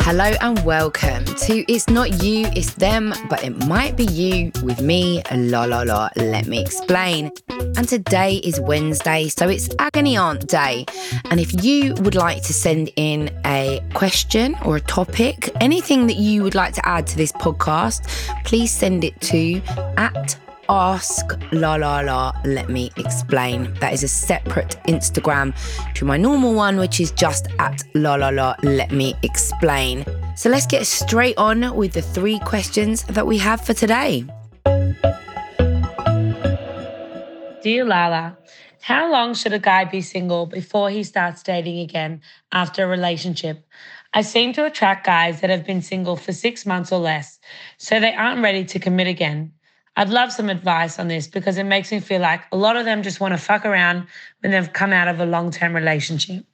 Hello and welcome to It's Not You, It's Them, but it might be you with me, la la la, let me explain. And today is Wednesday, so it's Agony Aunt Day. And if you would like to send in a question or a topic, anything that you would like to add to this podcast, please send it to at ask la la la. Let me explain. That is a separate instagram to my normal one which is just at la la la. Let me explain. So let's get straight on with the three questions that we have for today Dear Lala, how long should a guy be single before he starts dating again after a relationship? I seem to attract guys that have been single for six months or less, so they aren't ready to commit again. I'd love some advice on this because it makes me feel like a lot of them just want to fuck around when they've come out of a long term relationship.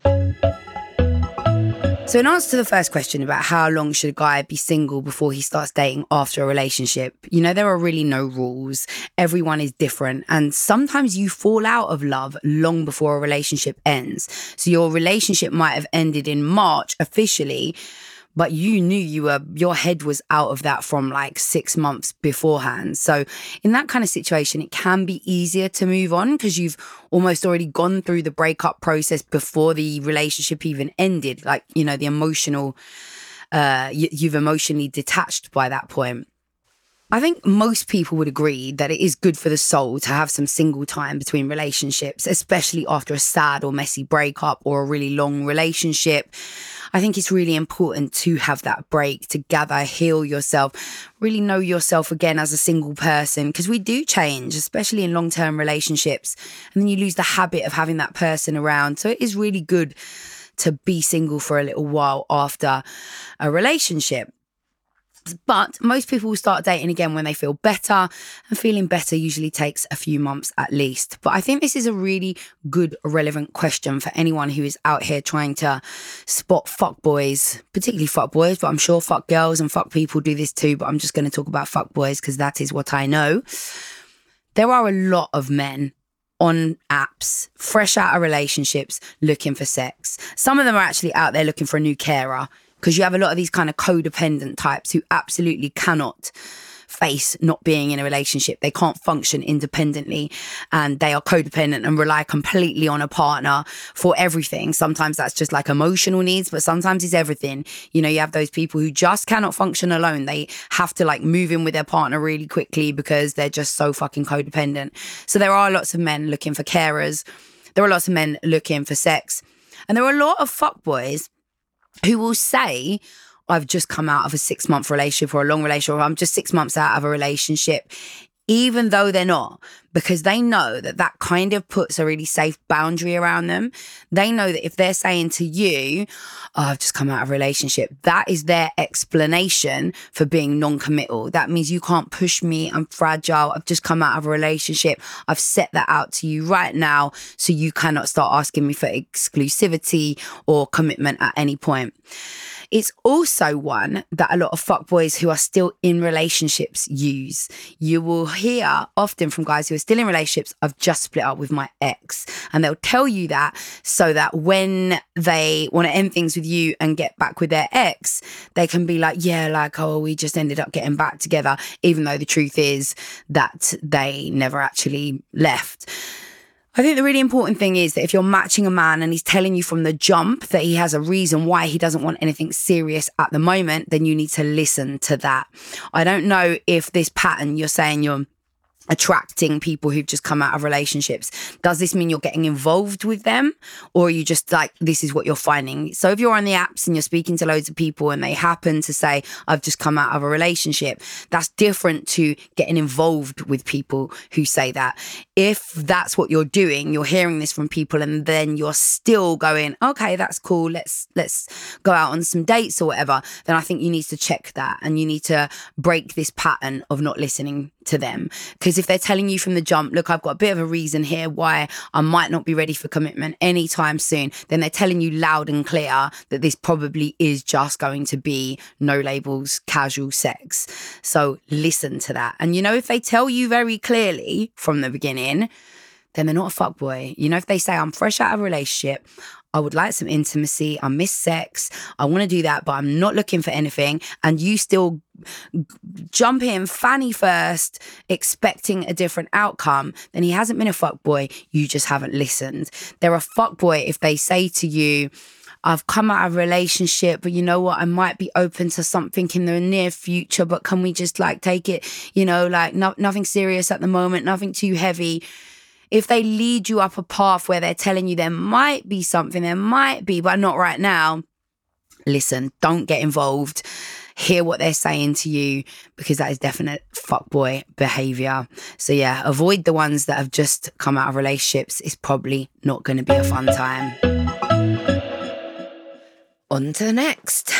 So, in answer to the first question about how long should a guy be single before he starts dating after a relationship, you know, there are really no rules. Everyone is different. And sometimes you fall out of love long before a relationship ends. So, your relationship might have ended in March officially, but you knew you were, your head was out of that from like six months beforehand. So, in that kind of situation, it can be easier to move on because you've almost already gone through the breakup process before the relationship even ended. Like, you know, the emotional, uh, you, you've emotionally detached by that point. I think most people would agree that it is good for the soul to have some single time between relationships, especially after a sad or messy breakup or a really long relationship. I think it's really important to have that break to gather, heal yourself, really know yourself again as a single person because we do change, especially in long term relationships. And then you lose the habit of having that person around. So it is really good to be single for a little while after a relationship. But most people will start dating again when they feel better, and feeling better usually takes a few months at least. But I think this is a really good, relevant question for anyone who is out here trying to spot fuck boys, particularly fuck boys, but I'm sure fuck girls and fuck people do this too. But I'm just going to talk about fuck boys because that is what I know. There are a lot of men on apps, fresh out of relationships, looking for sex. Some of them are actually out there looking for a new carer because you have a lot of these kind of codependent types who absolutely cannot face not being in a relationship. They can't function independently and they are codependent and rely completely on a partner for everything. Sometimes that's just like emotional needs, but sometimes it's everything. You know, you have those people who just cannot function alone. They have to like move in with their partner really quickly because they're just so fucking codependent. So there are lots of men looking for carers. There are lots of men looking for sex. And there are a lot of fuckboys who will say, I've just come out of a six month relationship or a long relationship, or I'm just six months out of a relationship, even though they're not, because they know that that kind of puts a really safe boundary around them. They know that if they're saying to you, oh, I've just come out of a relationship, that is their explanation for being non committal. That means you can't push me. I'm fragile. I've just come out of a relationship. I've set that out to you right now. So you cannot start asking me for exclusivity or commitment at any point. It's also one that a lot of fuckboys who are still in relationships use. You will hear often from guys who are still in relationships, I've just split up with my ex. And they'll tell you that so that when they want to end things with you and get back with their ex, they can be like, yeah, like, oh, we just ended up getting back together, even though the truth is that they never actually left. I think the really important thing is that if you're matching a man and he's telling you from the jump that he has a reason why he doesn't want anything serious at the moment, then you need to listen to that. I don't know if this pattern you're saying you're attracting people who've just come out of relationships. Does this mean you're getting involved with them? Or are you just like this is what you're finding? So if you're on the apps and you're speaking to loads of people and they happen to say i've just come out of a relationship that's different to getting involved with people who say that. If that's what you're doing you're hearing this from people and then you're still going okay that's cool. Let's let's go out on some dates or whatever then i think you need to check that and you need to break this pattern of not listening to them. Because if they're telling you from the jump, look, I've got a bit of a reason here why I might not be ready for commitment anytime soon, then they're telling you loud and clear that this probably is just going to be no labels, casual sex. So listen to that. And you know, if they tell you very clearly from the beginning, then they're not a fuckboy. You know, if they say, I'm fresh out of a relationship, I would like some intimacy. I miss sex. I want to do that, but I'm not looking for anything. And you still jump in fanny first, expecting a different outcome, then he hasn't been a fuckboy. You just haven't listened. They're a fuckboy if they say to you, I've come out of a relationship, but you know what? I might be open to something in the near future, but can we just like take it, you know, like no, nothing serious at the moment, nothing too heavy if they lead you up a path where they're telling you there might be something, there might be, but not right now, listen, don't get involved. Hear what they're saying to you because that is definite fuckboy behavior. So, yeah, avoid the ones that have just come out of relationships. It's probably not going to be a fun time. On to the next.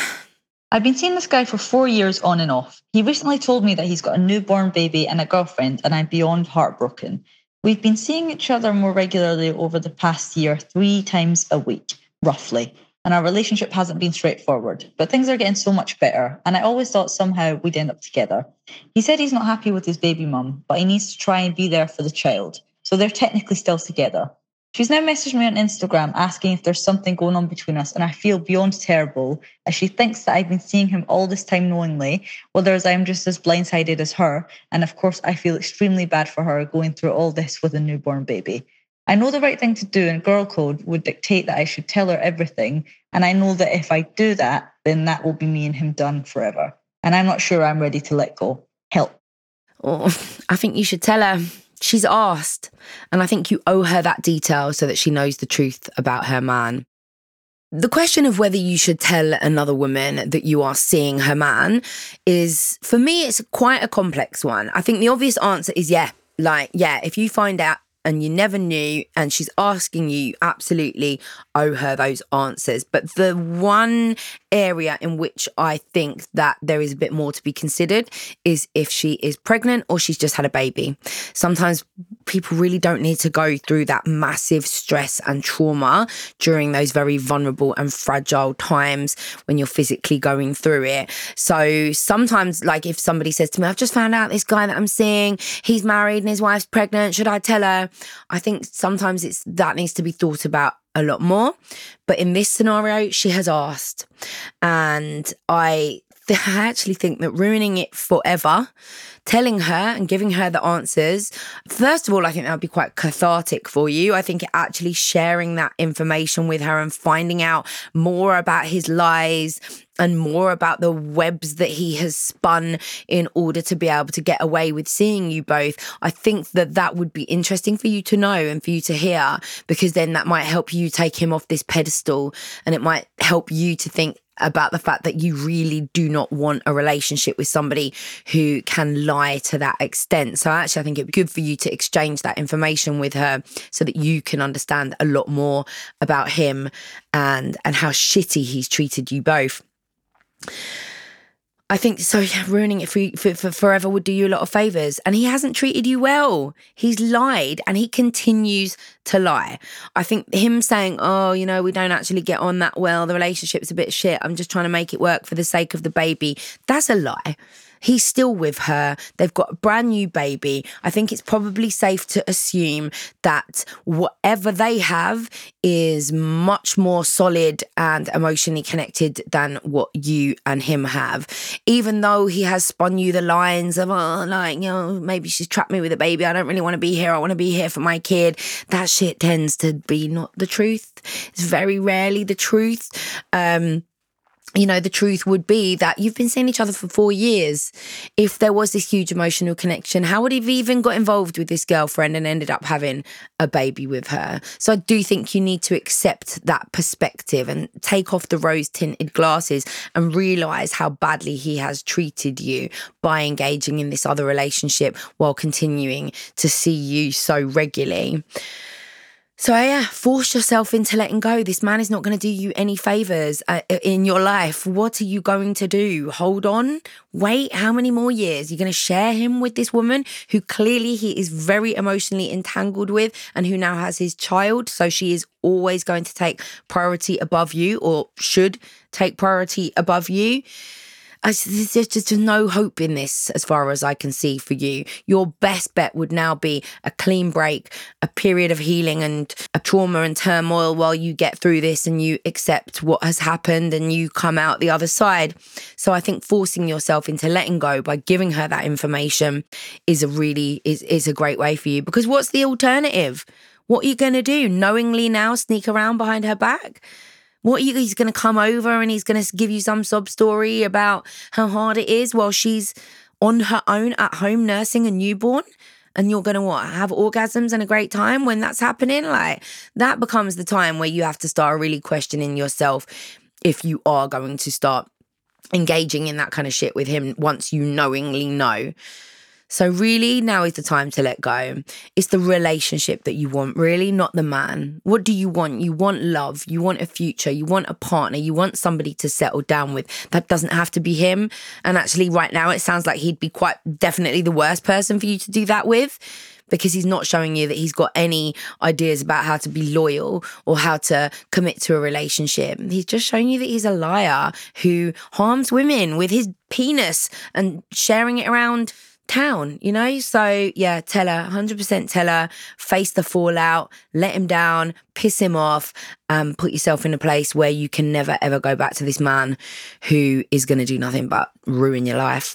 I've been seeing this guy for four years on and off. He recently told me that he's got a newborn baby and a girlfriend, and I'm beyond heartbroken. We've been seeing each other more regularly over the past year, three times a week, roughly. And our relationship hasn't been straightforward, but things are getting so much better. And I always thought somehow we'd end up together. He said he's not happy with his baby mum, but he needs to try and be there for the child. So they're technically still together. She's now messaged me on Instagram asking if there's something going on between us, and I feel beyond terrible as she thinks that I've been seeing him all this time knowingly, whereas I'm just as blindsided as her. And of course, I feel extremely bad for her going through all this with a newborn baby. I know the right thing to do, and girl code would dictate that I should tell her everything. And I know that if I do that, then that will be me and him done forever. And I'm not sure I'm ready to let go. Help. Oh, I think you should tell her she's asked. And I think you owe her that detail so that she knows the truth about her man. The question of whether you should tell another woman that you are seeing her man is, for me, it's quite a complex one. I think the obvious answer is yeah. Like, yeah, if you find out and you never knew and she's asking you absolutely owe her those answers. But the one area in which i think that there is a bit more to be considered is if she is pregnant or she's just had a baby. Sometimes people really don't need to go through that massive stress and trauma during those very vulnerable and fragile times when you're physically going through it. So sometimes like if somebody says to me i've just found out this guy that i'm seeing he's married and his wife's pregnant should i tell her I think sometimes it's that needs to be thought about a lot more. But in this scenario, she has asked. And I, I actually think that ruining it forever telling her and giving her the answers, first of all, I think that would be quite cathartic for you. I think actually sharing that information with her and finding out more about his lies and more about the webs that he has spun in order to be able to get away with seeing you both. I think that that would be interesting for you to know and for you to hear because then that might help you take him off this pedestal and it might help you to think about the fact that you really do not want a relationship with somebody who can lie to that extent. So actually, I think it'd be good for you to exchange that information with her so that you can understand a lot more about him and and how shitty he's treated you both. I think so. Yeah, ruining it for, for, for, forever would do you a lot of favors. And he hasn't treated you well. He's lied and he continues to lie. I think him saying, oh, you know, we don't actually get on that well. The relationship's a bit shit. I'm just trying to make it work for the sake of the baby. That's a lie. He's still with her. They've got a brand new baby. I think it's probably safe to assume that whatever they have is much more solid and emotionally connected than what you and him have. Even though he has spun you the lines of, oh, like, you know, maybe she's trapped me with a baby. I don't really want to be here. I want to be here for my kid. That shit tends to be not the truth. It's very rarely the truth. Um, you know, the truth would be that you've been seeing each other for four years. If there was this huge emotional connection, how would he have even got involved with this girlfriend and ended up having a baby with her? So I do think you need to accept that perspective and take off the rose tinted glasses and realize how badly he has treated you by engaging in this other relationship while continuing to see you so regularly. So, yeah, force yourself into letting go. This man is not going to do you any favors uh, in your life. What are you going to do? Hold on? Wait, how many more years? You're going to share him with this woman who clearly he is very emotionally entangled with and who now has his child. So, she is always going to take priority above you or should take priority above you. I, there's just no hope in this as far as I can see for you. Your best bet would now be a clean break, a period of healing and a trauma and turmoil while you get through this and you accept what has happened and you come out the other side. So I think forcing yourself into letting go by giving her that information is a really is is a great way for you because what's the alternative? What are you going to do? Knowingly now sneak around behind her back? What you, he's going to come over and he's going to give you some sob story about how hard it is while she's on her own at home nursing a newborn? And you're going to what have orgasms and a great time when that's happening? Like that becomes the time where you have to start really questioning yourself if you are going to start engaging in that kind of shit with him once you knowingly know so, really, now is the time to let go. It's the relationship that you want, really, not the man. What do you want? You want love. You want a future. You want a partner. You want somebody to settle down with. That doesn't have to be him. And actually, right now, it sounds like he'd be quite definitely the worst person for you to do that with because he's not showing you that he's got any ideas about how to be loyal or how to commit to a relationship. He's just showing you that he's a liar who harms women with his penis and sharing it around town, you know? So, yeah, tell her, 100% tell her, face the fallout, let him down, piss him off, um, put yourself in a place where you can never ever go back to this man who is going to do nothing but ruin your life.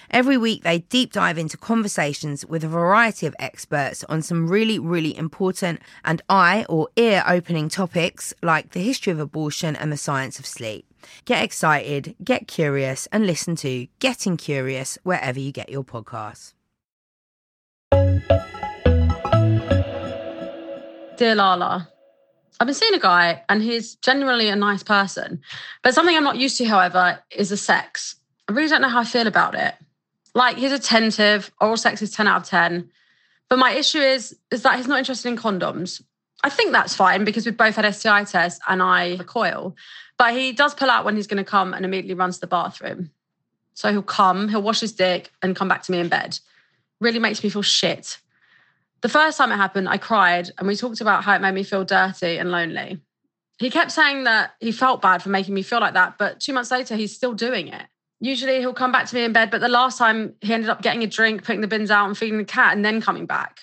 Every week, they deep dive into conversations with a variety of experts on some really, really important and eye or ear opening topics like the history of abortion and the science of sleep. Get excited, get curious, and listen to Getting Curious wherever you get your podcasts. Dear Lala, I've been seeing a guy and he's genuinely a nice person. But something I'm not used to, however, is the sex. I really don't know how I feel about it. Like he's attentive, oral sex is 10 out of 10. But my issue is, is that he's not interested in condoms. I think that's fine because we've both had STI tests and I recoil. But he does pull out when he's going to come and immediately runs to the bathroom. So he'll come, he'll wash his dick and come back to me in bed. Really makes me feel shit. The first time it happened, I cried and we talked about how it made me feel dirty and lonely. He kept saying that he felt bad for making me feel like that, but two months later, he's still doing it usually he'll come back to me in bed, but the last time he ended up getting a drink, putting the bins out and feeding the cat and then coming back.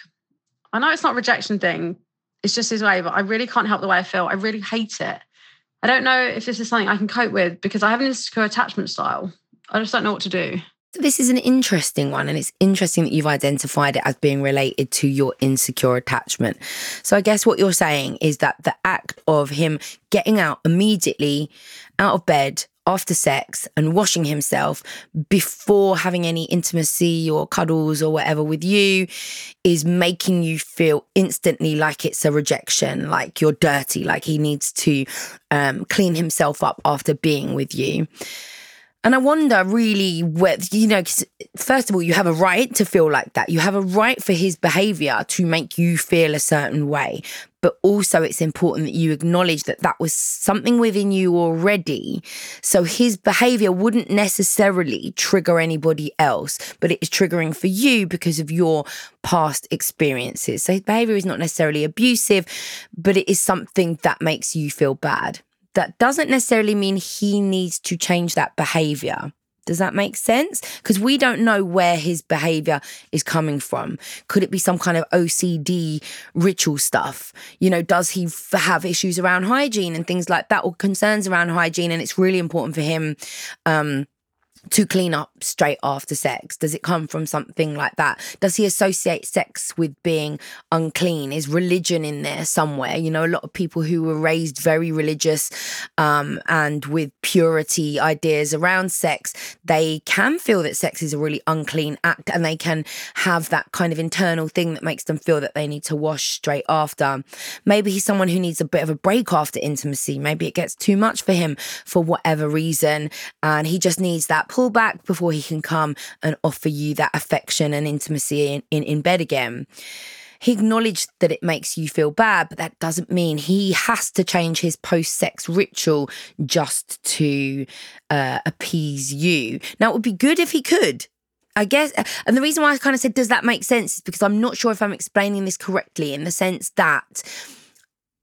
I know it's not a rejection thing. It's just his way, but I really can't help the way I feel. I really hate it. I don't know if this is something I can cope with because I have an insecure attachment style. I just don't know what to do. This is an interesting one, and it's interesting that you've identified it as being related to your insecure attachment. So, I guess what you're saying is that the act of him getting out immediately out of bed, after sex and washing himself before having any intimacy or cuddles or whatever with you is making you feel instantly like it's a rejection, like you're dirty, like he needs to um, clean himself up after being with you. And I wonder really whether, you know, first of all, you have a right to feel like that. You have a right for his behavior to make you feel a certain way. But also, it's important that you acknowledge that that was something within you already. So his behavior wouldn't necessarily trigger anybody else, but it is triggering for you because of your past experiences. So his behavior is not necessarily abusive, but it is something that makes you feel bad that doesn't necessarily mean he needs to change that behavior. Does that make sense? Because we don't know where his behavior is coming from. Could it be some kind of OCD ritual stuff? You know, does he f- have issues around hygiene and things like that, or concerns around hygiene? And it's really important for him um, to clean up straight after sex? Does it come from something like that? Does he associate sex with being unclean? Is religion in there somewhere? You know, a lot of people who were raised very religious um, and with purity ideas around sex, they can feel that sex is a really unclean act and they can have that kind of internal thing that makes them feel that they need to wash straight after. Maybe he's someone who needs a bit of a break after intimacy. Maybe it gets too much for him for whatever reason. And he just needs that pullback before he can come and offer you that affection and intimacy in, in, in bed again. He acknowledged that it makes you feel bad, but that doesn't mean he has to change his post sex ritual just to uh, appease you. Now, it would be good if he could. I guess, and the reason why I kind of said, does that make sense? is because I'm not sure if I'm explaining this correctly in the sense that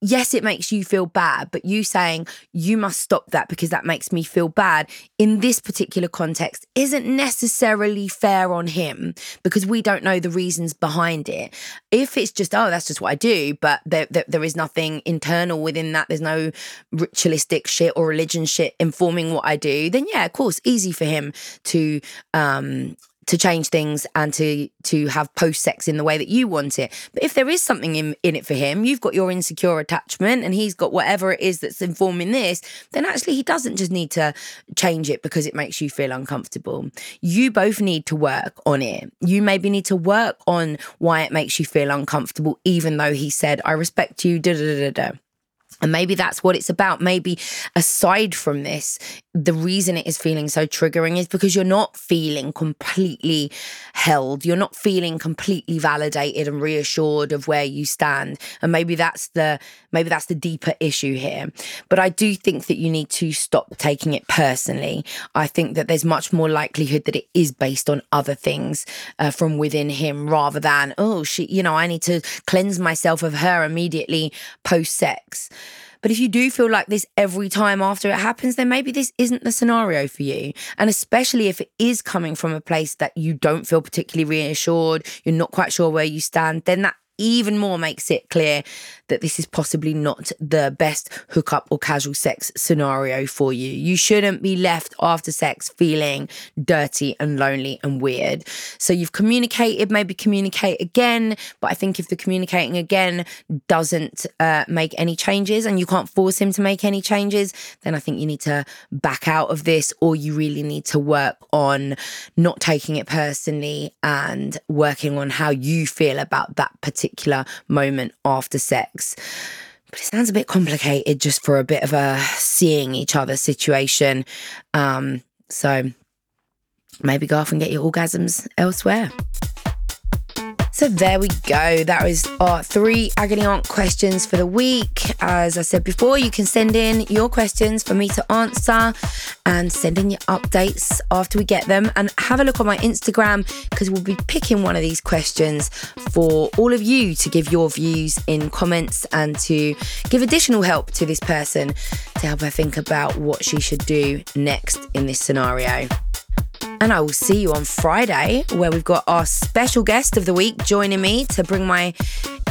yes, it makes you feel bad, but you saying you must stop that because that makes me feel bad in this particular context isn't necessarily fair on him because we don't know the reasons behind it. If it's just, oh, that's just what I do, but there, there, there is nothing internal within that, there's no ritualistic shit or religion shit informing what I do, then yeah, of course, easy for him to, um, to change things and to to have post sex in the way that you want it. But if there is something in, in it for him, you've got your insecure attachment and he's got whatever it is that's informing this, then actually he doesn't just need to change it because it makes you feel uncomfortable. You both need to work on it. You maybe need to work on why it makes you feel uncomfortable, even though he said, I respect you, da da da da. And maybe that's what it's about. Maybe aside from this, the reason it is feeling so triggering is because you're not feeling completely held. You're not feeling completely validated and reassured of where you stand. And maybe that's the maybe that's the deeper issue here. But I do think that you need to stop taking it personally. I think that there's much more likelihood that it is based on other things uh, from within him rather than oh she you know I need to cleanse myself of her immediately post sex. But if you do feel like this every time after it happens, then maybe this isn't the scenario for you. And especially if it is coming from a place that you don't feel particularly reassured, you're not quite sure where you stand, then that even more makes it clear that this is possibly not the best hookup or casual sex scenario for you. You shouldn't be left after sex feeling dirty and lonely and weird. So you've communicated, maybe communicate again. But I think if the communicating again doesn't uh, make any changes and you can't force him to make any changes, then I think you need to back out of this or you really need to work on not taking it personally and working on how you feel about that particular moment after sex. But it sounds a bit complicated just for a bit of a seeing each other situation. Um, so maybe go off and get your orgasms elsewhere. So there we go. That was our three agony aunt questions for the week. As I said before, you can send in your questions for me to answer and send in your updates after we get them. And have a look on my Instagram because we'll be picking one of these questions for all of you to give your views in comments and to give additional help to this person to help her think about what she should do next in this scenario. And I will see you on Friday, where we've got our special guest of the week joining me to bring my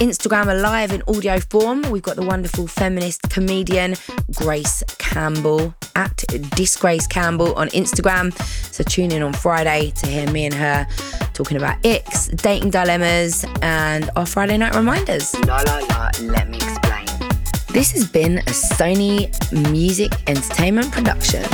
Instagram alive in audio form. We've got the wonderful feminist comedian Grace Campbell at Disgrace Campbell on Instagram. So tune in on Friday to hear me and her talking about icks, dating dilemmas, and our Friday night reminders. La la la, let me explain. This has been a Sony Music Entertainment production.